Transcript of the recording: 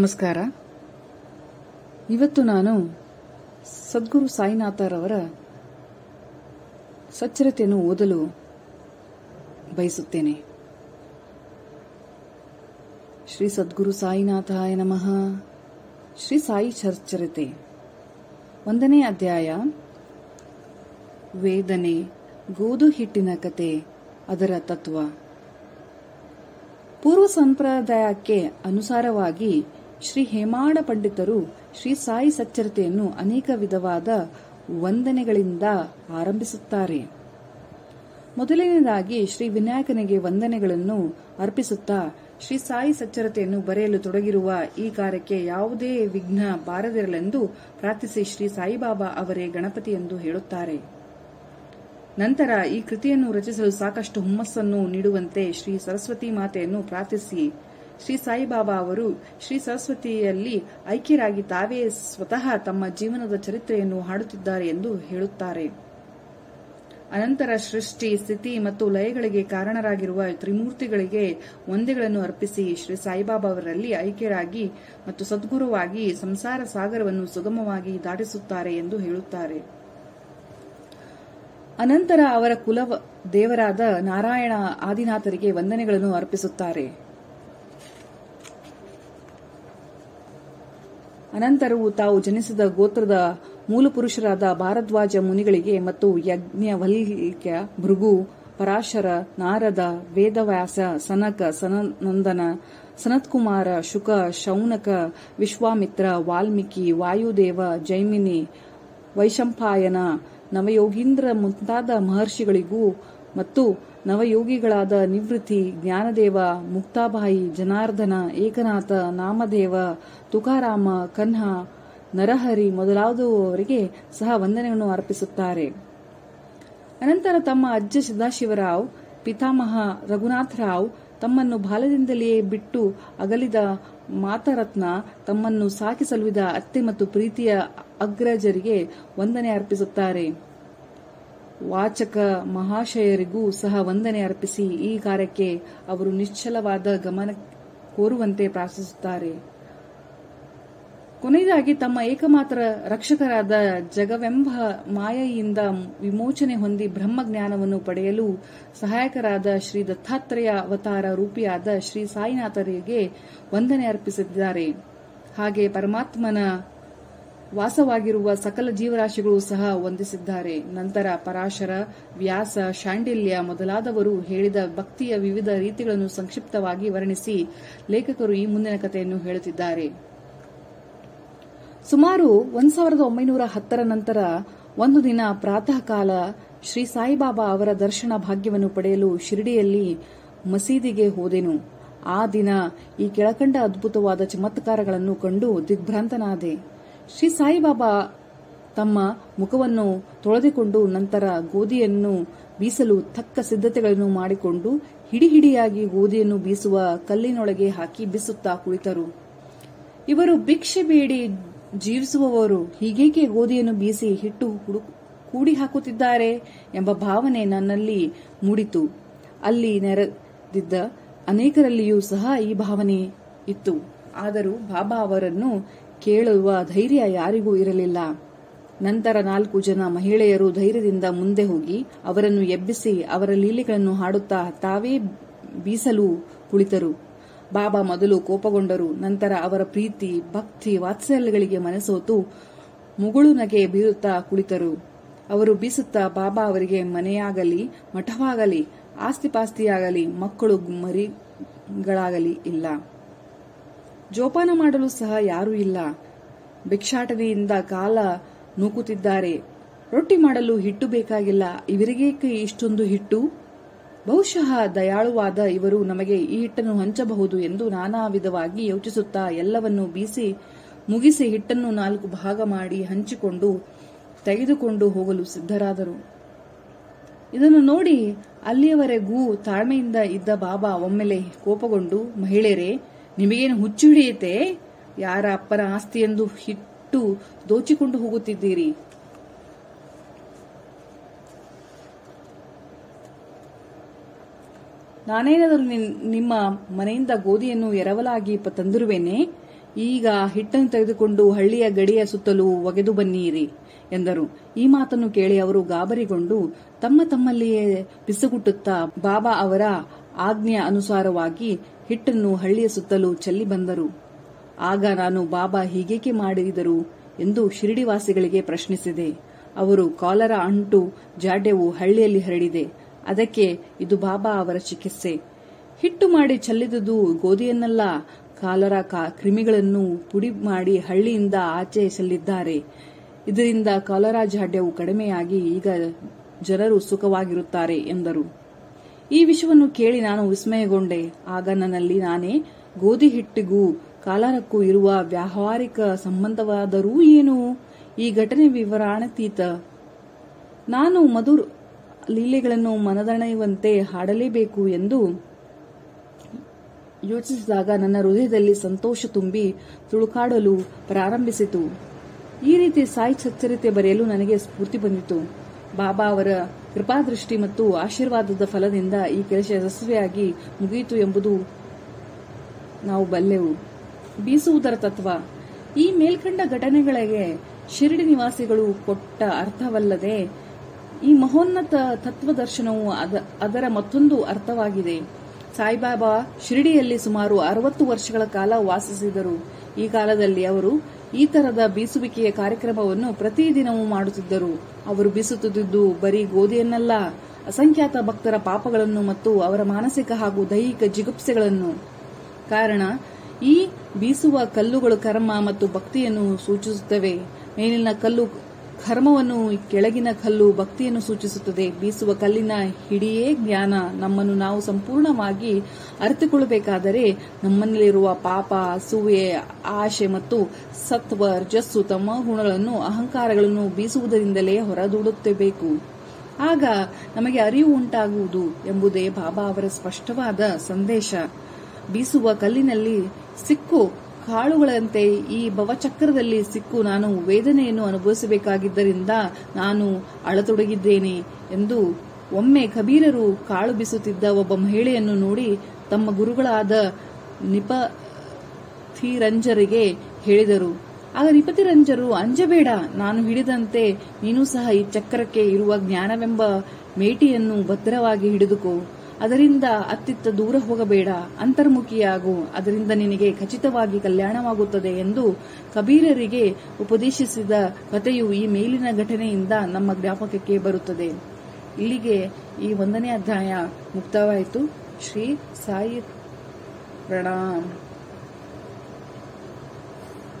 ನಮಸ್ಕಾರ. ಇವತ್ತು ನಾನು ಸದ್ಗುರು ಸಾಯಿನಾಥರವರ ಸಚ್ಚರತೆಯನ್ನು ಓದಲು ಬಯಸುತ್ತೇನೆ. ಶ್ರೀ ಸದ್ಗುರು ಸಾಯಿನಾಥಾಯ ನಮಃ. ಶ್ರೀ ಸಾಯಿ ಸಚ್ಚರತೆ ಒಂದನೇ ಅಧ್ಯಾಯ. ವೇದನೆ, ಗೋದು ಹಿಟ್ಟಿನ ಕತೆ, ಅದರ ತತ್ವ. ಪೂರ್ವ ಸಂಪ್ರದಾಯಕ್ಕೆ ಅನುಸಾರವಾಗಿ ಶ್ರೀ ಹೇಮಾಡ ಪಂಡಿತರು ಶ್ರೀ ಸಾಯಿ ಸಚ್ಚರತೆಯನ್ನು ಅನೇಕ ವಿಧವಾದ ವಂದನೆಗಳಿಂದ ಆರಂಭಿಸುತ್ತಾರೆ. ಮೊದಲನೆಯದಾಗಿ ಶ್ರೀ ವಿನಾಯಕನಿಗೆ ವಂದನೆಗಳನ್ನು ಅರ್ಪಿಸುತ್ತಾ ಶ್ರೀ ಸಾಯಿ ಸಚ್ಚರತೆಯನ್ನು ಬರೆಯಲು ತೊಡಗಿರುವ ಈ ಕಾರ್ಯಕ್ಕೆ ಯಾವುದೇ ವಿಘ್ನ ಬಾರದಿರಲೆಂದು ಪ್ರಾರ್ಥಿಸಿ ಶ್ರೀ ಸಾಯಿಬಾಬಾ ಅವರೇ ಗಣಪತಿ ಎಂದು ಹೇಳುತ್ತಾರೆ. ನಂತರ ಈ ಕೃತಿಯನ್ನು ರಚಿಸಲು ಸಾಕಷ್ಟು ಹುಮ್ಮಸ್ಸನ್ನು ನೀಡುವಂತೆ ಶ್ರೀ ಸರಸ್ವತಿ ಮಾತೆಯನ್ನು ಪ್ರಾರ್ಥಿಸಿ ಶ್ರೀ ಸಾಯಿಬಾಬಾ ಅವರು ಶ್ರೀ ಸರಸ್ವತಿಯಲ್ಲಿ ಐಕ್ಯರಾಗಿ ತಾವೇ ಸ್ವತಃ ತಮ್ಮ ಜೀವನದ ಚರಿತ್ರೆಯನ್ನು ಹಾಡುತ್ತಿದ್ದಾರೆ ಎಂದು ಹೇಳುತ್ತಾರೆ. ಅನಂತರ ಸೃಷ್ಟಿ, ಸ್ಥಿತಿ ಮತ್ತು ಲಯಗಳಿಗೆ ಕಾರಣರಾಗಿರುವ ತ್ರಿಮೂರ್ತಿಗಳಿಗೆ ಒಂದೆಗಳನ್ನು ಅರ್ಪಿಸಿ ಶ್ರೀ ಸಾಯಿಬಾಬಾ ಅವರಲ್ಲಿ ಐಕ್ಯರಾಗಿ ಮತ್ತು ಸದ್ಗುರುವಾಗಿ ಸಂಸಾರ ಸಾಗರವನ್ನು ಸುಗಮವಾಗಿ ದಾಟಿಸುತ್ತಾರೆ ಎಂದು ಹೇಳುತ್ತಾರೆ. ಅನಂತರ ಅವರ ಕುಲ ದೇವರಾದ ನಾರಾಯಣ ಆದಿನಾಥರಿಗೆ ವಂದನೆಗಳನ್ನು ಅರ್ಪಿಸುತ್ತಾರೆ. ಅನಂತರವು ತಾವು ಜನಿಸಿದ ಗೋತ್ರದ ಮೂಲಪುರುಷರಾದ ಭಾರದ್ವಾಜ ಮುನಿಗಳಿಗೆ ಮತ್ತು ಯಜ್ಞವಲ್ಕ್ಯ ಭೃಗು ಪರಾಶರ ನಾರದ ವೇದವ್ಯಾಸ ಸನಕ ಸನನಂದನ ಸನತ್ಕುಮಾರ ಶುಕ ಶೌನಕ ವಿಶ್ವಾಮಿತ್ರ ವಾಲ್ಮೀಕಿ ವಾಯುದೇವ ಜೈಮಿನಿ ವೈಶಂಪಾಯನ ನವಯೋಗೀಂದ್ರ ಮುಂತಾದ ಮಹರ್ಷಿಗಳಿಗೂ ಮತ್ತು ನವಯೋಗಿಗಳಾದ ನಿವೃತ್ತಿ, ಜ್ಞಾನದೇವ, ಮುಕ್ತಾಬಾಯಿ, ಜನಾರ್ದನ, ಏಕನಾಥ, ನಾಮದೇವ, ತುಕಾರಾಮ, ಕನ್ಹ, ನರಹರಿ ಮೊದಲಾದವರಿಗೆ ಸಹ ವಂದನೆಯನ್ನು ಅರ್ಪಿಸುತ್ತಾರೆ. ಅನಂತರ ತಮ್ಮ ಅಜ್ಜ ಸದಾಶಿವರಾವ್, ಪಿತಾಮಹ ರಘುನಾಥರಾವ್ ತಮ್ಮನ್ನು ಬಾಲ್ಯದಿಂದಲೇ ಬಿಟ್ಟು ಅಗಲಿದ ಮಾತರತ್ನ ತಮ್ಮನ್ನು ಸಾಕಿ ಸಲುವಿದ ಅತ್ತೆ ಮತ್ತು ಪ್ರೀತಿಯ ಅಗ್ರಜರಿಗೆ ವಂದನೆ ಅರ್ಪಿಸುತ್ತಾರೆ. ವಾಚಕ ಮಹಾಶಯರಿಗೂ ಸಹ ವಂದನೆ ಅರ್ಪಿಸಿ ಈ ಕಾರ್ಯಕ್ಕೆ ಅವರು ನಿಶ್ಚಲವಾದ ಗಮನ ಕೋರುವಂತೆ ಪ್ರಾರ್ಥಿಸುತ್ತಾರೆ. ಕೊನೆಯದಾಗಿ ತಮ್ಮ ಏಕಮಾತ್ರ ರಕ್ಷಕರಾದ ಜಗವೆಂಬ ಮಾಯೆಯಿಂದ ವಿಮೋಚನೆ ಹೊಂದಿ ಬ್ರಹ್ಮಜ್ಞಾನವನ್ನು ಪಡೆಯಲು ಸಹಾಯಕರಾದ ಶ್ರೀ ದತ್ತಾತ್ರೇಯ ಅವತಾರ ರೂಪಿಯಾದ ಶ್ರೀ ಸಾಯಿನಾಥರಿಗೆ ವಂದನೆ ಅರ್ಪಿಸಿದ್ದಾರೆ. ಹಾಗೆ ಪರಮಾತ್ಮನ ವಾಸವಾಗಿರುವ ಸಕಲ ಜೀವರಾಶಿಗಳು ಸಹ ವಂದಿಸಿದ್ದಾರೆ. ನಂತರ ಪರಾಶರ, ವ್ಯಾಸ, ಶಾಂಡಿಲ್ಯ ಮೊದಲಾದವರು ಹೇಳಿದ ಭಕ್ತಿಯ ವಿವಿಧ ರೀತಿಗಳನ್ನು ಸಂಕ್ಷಿಪ್ತವಾಗಿ ವರ್ಣಿಸಿ ಲೇಖಕರು ಈ ಮುಂದಿನ ಕಥೆಯನ್ನು ಹೇಳುತ್ತಿದ್ದಾರೆ. ಸುಮಾರು ಒಂದು ಸಾವಿರದ ಒಂಬೈನೂರ ಹತ್ತರ ನಂತರ ಒಂದು ದಿನ ಪ್ರಾತಃ ಕಾಲ ಶ್ರೀ ಸಾಯಿಬಾಬಾ ಅವರ ದರ್ಶನ ಭಾಗ್ಯವನ್ನು ಪಡೆಯಲು ಶಿರಡಿಯಲ್ಲಿ ಮಸೀದಿಗೆ ಹೋದೆನು. ಆ ದಿನ ಈ ಕೆಳಕಂಡ ಅದ್ಭುತವಾದ ಚಮತ್ಕಾರಗಳನ್ನು ಕಂಡು ದಿಗ್ಭ್ರಾಂತನಾದೆ. ಶ್ರೀ ಸಾಯಿಬಾಬಾ ತಮ್ಮ ಮುಖವನ್ನು ತೊಳೆದುಕೊಂಡು ನಂತರ ಗೋಧಿಯನ್ನು ಬೀಸಲು ತಕ್ಕ ಸಿದ್ಧತೆಗಳನ್ನು ಮಾಡಿಕೊಂಡು ಹಿಡಿ ಹಿಡಿಯಾಗಿ ಗೋಧಿಯನ್ನು ಬೀಸುವ ಕಲ್ಲಿನೊಳಗೆ ಹಾಕಿ ಬೀಸುತ್ತಾ ಕುಳಿತರು. ಇವರು ಭಿಕ್ಷೆ ಬೇಡಿ ಜೀವಿಸುವವರು, ಹೀಗೇಕೆ ಗೋಧಿಯನ್ನು ಬೀಸಿ ಹಿಟ್ಟು ಕೂಡಿ ಹಾಕುತ್ತಿದ್ದಾರೆ ಎಂಬ ಭಾವನೆ ನನ್ನಲ್ಲಿ ಮೂಡಿತು. ಅಲ್ಲಿ ನೆರೆದಿದ್ದ ಅನೇಕರಲ್ಲಿಯೂ ಸಹ ಈ ಭಾವನೆ ಇತ್ತು. ಆದರೂ ಬಾಬಾ ಅವರನ್ನು ಕೇಳುವ ಧೈರ್ಯ ಯಾರಿಗೂ ಇರಲಿಲ್ಲ. ನಂತರ ನಾಲ್ಕು ಜನ ಮಹಿಳೆಯರು ಧೈರ್ಯದಿಂದ ಮುಂದೆ ಹೋಗಿ ಅವರನ್ನು ಎಬ್ಬಿಸಿ ಅವರ ಲೀಲೆಗಳನ್ನು ಹಾಡುತ್ತಾ ತಾವೇ ಬೀಸಲು ಕುಳಿತರು. ಬಾಬಾ ಮೊದಲು ಕೋಪಗೊಂಡರು, ನಂತರ ಅವರ ಪ್ರೀತಿ, ಭಕ್ತಿ, ವಾತ್ಸಲ್ಯಗಳಿಗೆ ಮನಸೋತು ಮುಗುಳು ನಗೆ ಬೀರುತ್ತಾ ಕುಳಿತರು. ಅವರು ಬೀಸುತ್ತಾ ಬಾಬಾ ಅವರಿಗೆ ಮನೆಯಾಗಲಿ, ಮಠವಾಗಲಿ, ಆಸ್ತಿಪಾಸ್ತಿಯಾಗಲಿ, ಮಕ್ಕಳು ಮರಿಗಳಾಗಲಿ ಇಲ್ಲ. ಜೋಪಾನ ಮಾಡಲು ಸಹ ಯಾರೂ ಇಲ್ಲ. ಭಿಕ್ಷಾಟನೆಯಿಂದ ಕಾಲ ನೂಕುತ್ತಿದ್ದಾರೆ. ರೊಟ್ಟಿ ಮಾಡಲು ಹಿಟ್ಟು ಬೇಕಾಗಿಲ್ಲ. ಇವರಿಗೇಕೆ ಇಷ್ಟೊಂದು ಹಿಟ್ಟು? ಬಹುಶಃ ದಯಾಳುವಾದ ಇವರು ನಮಗೆ ಈ ಹಿಟ್ಟನ್ನು ಹಂಚಬಹುದು ಎಂದು ನಾನಾ ವಿಧವಾಗಿ ಯೋಚಿಸುತ್ತಾ ಎಲ್ಲವನ್ನೂ ಬೀಸಿ ಮುಗಿಸಿ ಹಿಟ್ಟನ್ನು ನಾಲ್ಕು ಭಾಗ ಮಾಡಿ ಹಂಚಿಕೊಂಡು ತೆಗೆದುಕೊಂಡು ಹೋಗಲು ಸಿದ್ಧರಾದರು. ಇದನ್ನು ನೋಡಿ ಅಲ್ಲಿಯವರೆಗೂ ತಾಳ್ಮೆಯಿಂದ ಇದ್ದ ಬಾಬಾ ಒಮ್ಮೆಲೆ ಕೋಪಗೊಂಡು, ಮಹಿಳೆಯರೇ ನಿಮಗೇನು ಹುಚ್ಚು ಹಿಡಿಯುತ್ತೆ ಯಾರ ಅಪ್ಪರ ಆಸ್ತಿ ಎಂದು ಹಿಟ್ಟು ದೋಚಿಕೊಂಡು ಹೋಗುತ್ತಿದ್ದೀರಿ? ನಾನೇನಾದರೂ ನಿನ್- ನಿಮ್ಮ ಮನೆಯಿಂದ ಗೋಧಿಯನ್ನು ಎರವಲಾಗಿ ತಂದಿರುವೆನೆ, ಈಗ ಹಿಟ್ಟನ್ನು ತೆಗೆದುಕೊಂಡು ಹಳ್ಳಿಯ ಗಡಿಯ ಸುತ್ತಲೂ ಒಗೆದು ಬನ್ನಿರಿ, ಎಂದರು. ಈ ಮಾತನ್ನು ಕೇಳಿ ಅವರು ಗಾಬರಿಗೊಂಡು ತಮ್ಮ ತಮ್ಮಲ್ಲಿಯೇ ಬಿಸುಗುಟ್ಟುತ್ತಾ ಬಾಬಾ ಅವರ ಆಜ್ಞೆಯ ಅನುಸಾರವಾಗಿ ಹಿಟ್ಟನ್ನು ಹಳ್ಳಿಯ ಸುತ್ತಲೂ ಚೆಲ್ಲಿ ಬಂದರು. ಆಗ ನಾನು ಬಾಬಾ ಹೀಗೇಕೆ ಮಾಡಿದರು ಎಂದು ಶಿರಡಿವಾಸಿಗಳಿಗೆ ಪ್ರಶ್ನಿಸಿದೆ. ಅವರು ಕಾಲರ ಅಂಟು ಜಾಡ್ಯವು ಹಳ್ಳಿಯಲ್ಲಿ ಹರಡಿದೆ. ಅದಕ್ಕೆ ಇದು ಬಾಬಾ ಅವರ ಚಿಕಿತ್ಸೆ. ಹಿಟ್ಟು ಮಾಡಿ ಚೆಲ್ಲಿದುದು ಗೋಧಿಯನ್ನಲ್ಲ ಕಾಲರ ಕ್ರಿಮಿಗಳನ್ನು ಪುಡಿ ಮಾಡಿ ಹಳ್ಳಿಯಿಂದ ಆಚೆ ಚೆಲ್ಲಿದ್ದಾರೆ ಇದರಿಂದ ಕಾಲರಾ ಜಾಡ್ಯವು ಕಡಿಮೆಯಾಗಿ ಈಗ ಜನರು ಸುಖವಾಗಿರುತ್ತಾರೆ ಎಂದರು. ಈ ವಿಷಯವನ್ನು ಕೇಳಿ ನಾನು ವಿಸ್ಮಯಗೊಂಡೆ. ಆಗ ನನ್ನಲ್ಲಿ ನಾನೇ ಗೋಧಿ ಹಿಟ್ಟಿಗೂ ಕಾಲಾರಕ್ಕೂ ಇರುವ ವ್ಯಾವಹಾರಿಕ ಸಂಬಂಧವಾದರೂ ಏನು? ಈ ಘಟನೆ ವಿವರಾಣತೀತ ನಾನು ಮಧುರ್ ಲೀಲೆಗಳನ್ನು ಮನದಣೆಯುವಂತೆ ಹಾಡಲೇಬೇಕು ಎಂದು ಯೋಚಿಸಿದಾಗ ನನ್ನ ಹೃದಯದಲ್ಲಿ ಸಂತೋಷ ತುಂಬಿ ತುಳುಕಾಡಲು ಪ್ರಾರಂಭಿಸಿತು. ಈ ರೀತಿ ಸಾಯಿ ಸಚ್ಚರಿತೆ ಬರೆಯಲು ನನಗೆ ಸ್ಫೂರ್ತಿ ಬಂದಿತು. ಬಾಬಾ ಅವರ ಕೃಪಾದೃಷ್ಟಿ ಮತ್ತು ಆಶೀರ್ವಾದದ ಫಲದಿಂದ ಈ ಕೆಲಸ ಯಶಸ್ವಿಯಾಗಿ ಮುಗಿಯಿತು ಎಂಬುದು ನಾವು ಬಲ್ಲೆವು. ಬೀಸುವುದರ ತತ್ವ. ಈ ಮೇಲ್ಕಂಡ ಘಟನೆಗಳಿಗೆ ಶಿರಡಿ ನಿವಾಸಿಗಳು ಕೊಟ್ಟ ಅರ್ಥವಲ್ಲದೆ ಈ ಮಹೋನ್ನತ ತತ್ವದರ್ಶನವು ಅದರ ಮತ್ತೊಂದು ಅರ್ಥವಾಗಿದೆ. ಸಾಯಿಬಾಬಾ ಶಿರಡಿಯಲ್ಲಿ ಸುಮಾರು ಅರವತ್ತು ವರ್ಷಗಳ ಕಾಲ ವಾಸಿಸಿದರು. ಈ ಕಾಲದಲ್ಲಿ ಅವರು ಈ ತರದ ಬೀಸುವಿಕೆಯ ಕಾರ್ಯಕ್ರಮವನ್ನು ಪ್ರತಿದಿನವೂ ಮಾಡುತ್ತಿದ್ದರು. ಅವರು ಬೀಸುತ್ತಿದ್ದು ಬರೀ ಗೋಧಿಯನ್ನಲ್ಲ, ಅಸಂಖ್ಯಾತ ಭಕ್ತರ ಪಾಪಗಳನ್ನು ಮತ್ತು ಅವರ ಮಾನಸಿಕ ಹಾಗೂ ದೈಹಿಕ ಜಿಗುಪ್ಸೆಗಳನ್ನು. ಕಾರಣ, ಈ ಬೀಸುವ ಕಲ್ಲುಗಳು ಕರ್ಮ ಮತ್ತು ಭಕ್ತಿಯನ್ನು ಸೂಚಿಸುತ್ತವೆ. ಮೇಲಿನ ಕಲ್ಲು ಕರ್ಮವನ್ನು ಕೆಳಗಿನ ಕಲ್ಲು ಭಕ್ತಿಯನ್ನು ಸೂಚಿಸುತ್ತದೆ. ಬೀಸುವ ಕಲ್ಲಿನ ಹಿಡಿಯೇ ಜ್ಞಾನ. ನಮ್ಮನ್ನು ನಾವು ಸಂಪೂರ್ಣವಾಗಿ ಅರಿತುಕೊಳ್ಳಬೇಕಾದರೆ ನಮ್ಮಲ್ಲಿರುವ ಪಾಪ, ಅಸೂಯೆ, ಆಶೆ ಮತ್ತು ಸತ್ವ, ರಜಸ್ಸು, ತಮ್ಮ ಗುಣಗಳನ್ನು ಅಹಂಕಾರಗಳನ್ನು ಬೀಸುವುದರಿಂದಲೇ ಹೊರದೂಡುತ್ತಬೇಕು. ಆಗ ನಮಗೆ ಅರಿವು ಉಂಟಾಗುವುದು ಎಂಬುದೇ ಬಾಬಾ ಅವರ ಸ್ಪಷ್ಟವಾದ ಸಂದೇಶ. ಬೀಸುವ ಕಲ್ಲಿನಲ್ಲಿ ಸಿಕ್ಕು ಕಾಳುಗಳಂತೆ ಈ ಭವಚಕ್ರದಲ್ಲಿ ಸಿಕ್ಕು ನಾನು ವೇದನೆಯನ್ನು ಅನುಭವಿಸಬೇಕಾಗಿದ್ದರಿಂದ ನಾನು ಅಳತೊಡಗಿದ್ದೇನೆ ಎಂದು ಒಮ್ಮೆ ಕಬೀರರು ಕಾಳು ಬಿಸುತ್ತಿದ್ದ ಒಬ್ಬ ಮಹಿಳೆಯನ್ನು ನೋಡಿ ತಮ್ಮ ಗುರುಗಳಾದ ನಿಪಥಿರಂಜರಿಗೆ ಹೇಳಿದರು, ಆಗ ನಿಪತಿರಂಜರು, ಅಂಜಬೇಡ, ನಾನು ಹಿಡಿದಂತೆ ನೀನು ಸಹ ಈ ಚಕ್ರಕ್ಕೆ ಇರುವ ಜ್ಞಾನವೆಂಬ ಮೇಟಿಯನ್ನು ಭದ್ರವಾಗಿ ಹಿಡಿದುಕೋ. ಅದರಿಂದ ಅತ್ತಿತ್ತ ದೂರ ಹೋಗಬೇಡ, ಅಂತರ್ಮುಖಿಯಾಗು, ಅದರಿಂದ ನಿನಗೆ ಖಚಿತವಾಗಿ ಕಲ್ಯಾಣವಾಗುತ್ತದೆ ಎಂದು ಕಬೀರರಿಗೆ ಉಪದೇಶಿಸಿದ ಕಥೆಯು ಈ ಮೇಲಿನ ಘಟನೆಯಿಂದ ನಮ್ಮ ಜ್ಞಾಪಕಕ್ಕೆ ಬರುತ್ತದೆ. ಇಲ್ಲಿಗೆ ಈ ಒಂದನೇ ಅಧ್ಯಾಯ ಮುಕ್ತವಾಯಿತು ಶ್ರೀ ಸಾಯಿ ಪ್ರಣಾಮ್.